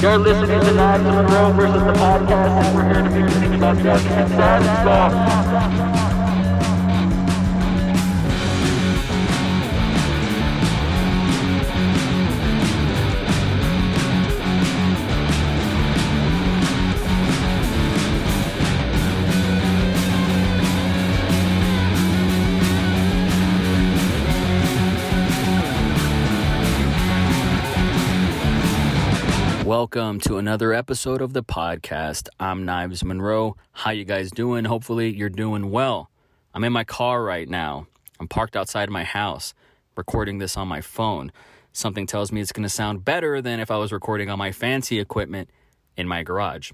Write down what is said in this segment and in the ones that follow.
You're listening to Knives in Monroe versus the podcast, and we're here to be about guns and. Welcome to another episode of the podcast. I'm Knives Monroe. How you guys doing? Hopefully you're doing well. I'm in my car right now. I'm parked outside my house, recording this on my phone. Something tells me it's going to sound better than if I was recording on my fancy equipment in my garage.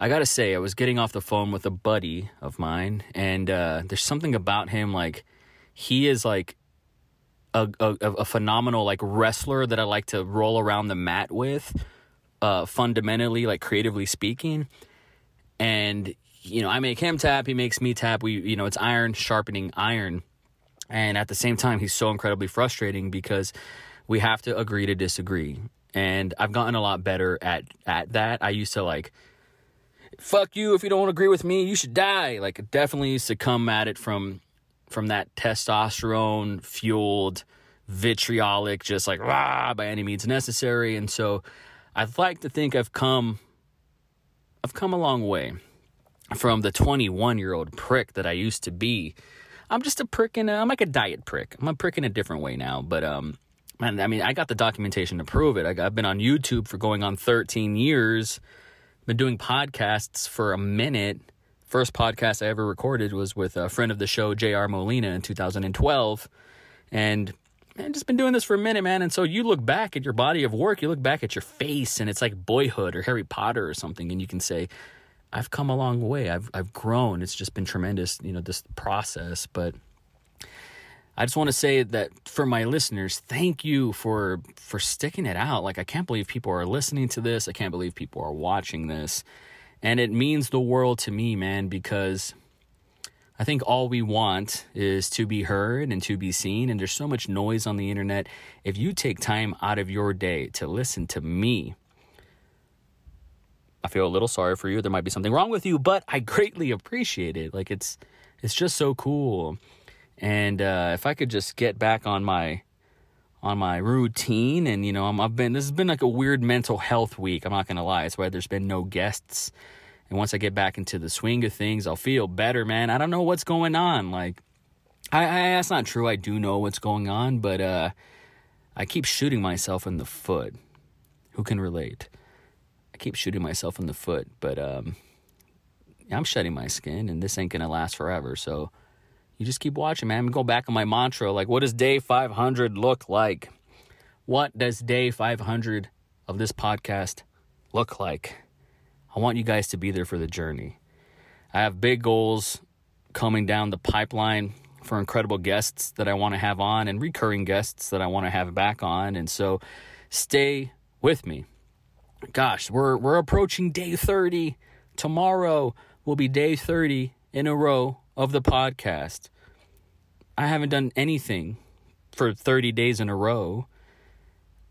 I gotta say, I was getting off the phone with a buddy of mine, and uh, there's something about him like he is like a, a, a phenomenal like wrestler that I like to roll around the mat with, uh, fundamentally, like creatively speaking. And, you know, I make him tap, he makes me tap. We, you know, it's iron sharpening iron. And at the same time, he's so incredibly frustrating because we have to agree to disagree. And I've gotten a lot better at, at that. I used to like, fuck you if you don't agree with me, you should die. Like, definitely come at it from from that testosterone fueled vitriolic just like rah by any means necessary. And so i'd like to think i've come i've come a long way from the 21 year old prick that i used to be. I'm just a prick in a, i'm like a diet prick. I'm a prick in a different way now but um man i mean i got the documentation to prove it. I, i've been on youtube for going on 13 years been doing podcasts for a minute first podcast I ever recorded was with a friend of the show, J.R. Molina, in 2012. And man, just been doing this for a minute, man. And so you look back at your body of work, you look back at your face, and it's like boyhood or Harry Potter or something, and you can say, I've come a long way. I've I've grown. It's just been tremendous, you know, this process. But I just want to say that for my listeners, thank you for for sticking it out. Like I can't believe people are listening to this. I can't believe people are watching this. And it means the world to me, man, because I think all we want is to be heard and to be seen. And there's so much noise on the internet. If you take time out of your day to listen to me, I feel a little sorry for you. There might be something wrong with you, but I greatly appreciate it. Like it's it's just so cool. And uh, if I could just get back on my on my routine and you know i have been this has been like a weird mental health week i'm not gonna lie. It's why there's been no guests. And once i get back into the swing of things i'll feel better man. I don't know what's going on like i, I that's not true. I do know what's going on but uh i keep shooting myself in the foot. Who can relate? I keep shooting myself in the foot but um i'm shedding my skin and this ain't gonna last forever so you just keep watching, man. I'm Go back on my mantra. Like, what does day 500 look like? What does day 500 of this podcast look like? I want you guys to be there for the journey. I have big goals coming down the pipeline for incredible guests that I want to have on and recurring guests that I want to have back on. And so stay with me. Gosh, we're we're approaching day 30. Tomorrow will be day 30 in a row of the podcast. I haven't done anything for 30 days in a row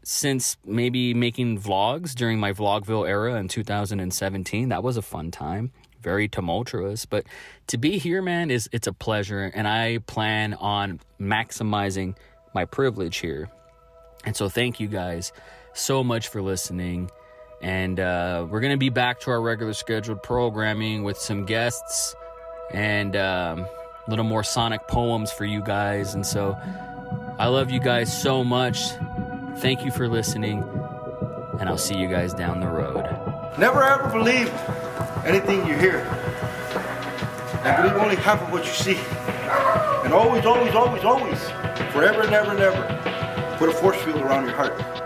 since maybe making vlogs during my Vlogville era in 2017. That was a fun time, very tumultuous, but to be here, man, is it's a pleasure and I plan on maximizing my privilege here. And so thank you guys so much for listening. And uh, we're going to be back to our regular scheduled programming with some guests and um, little more sonic poems for you guys. And so I love you guys so much. Thank you for listening, and I'll see you guys down the road. Never ever believe anything you hear. And believe only half of what you see. And always, always, always, always, forever and ever and ever, put a force field around your heart.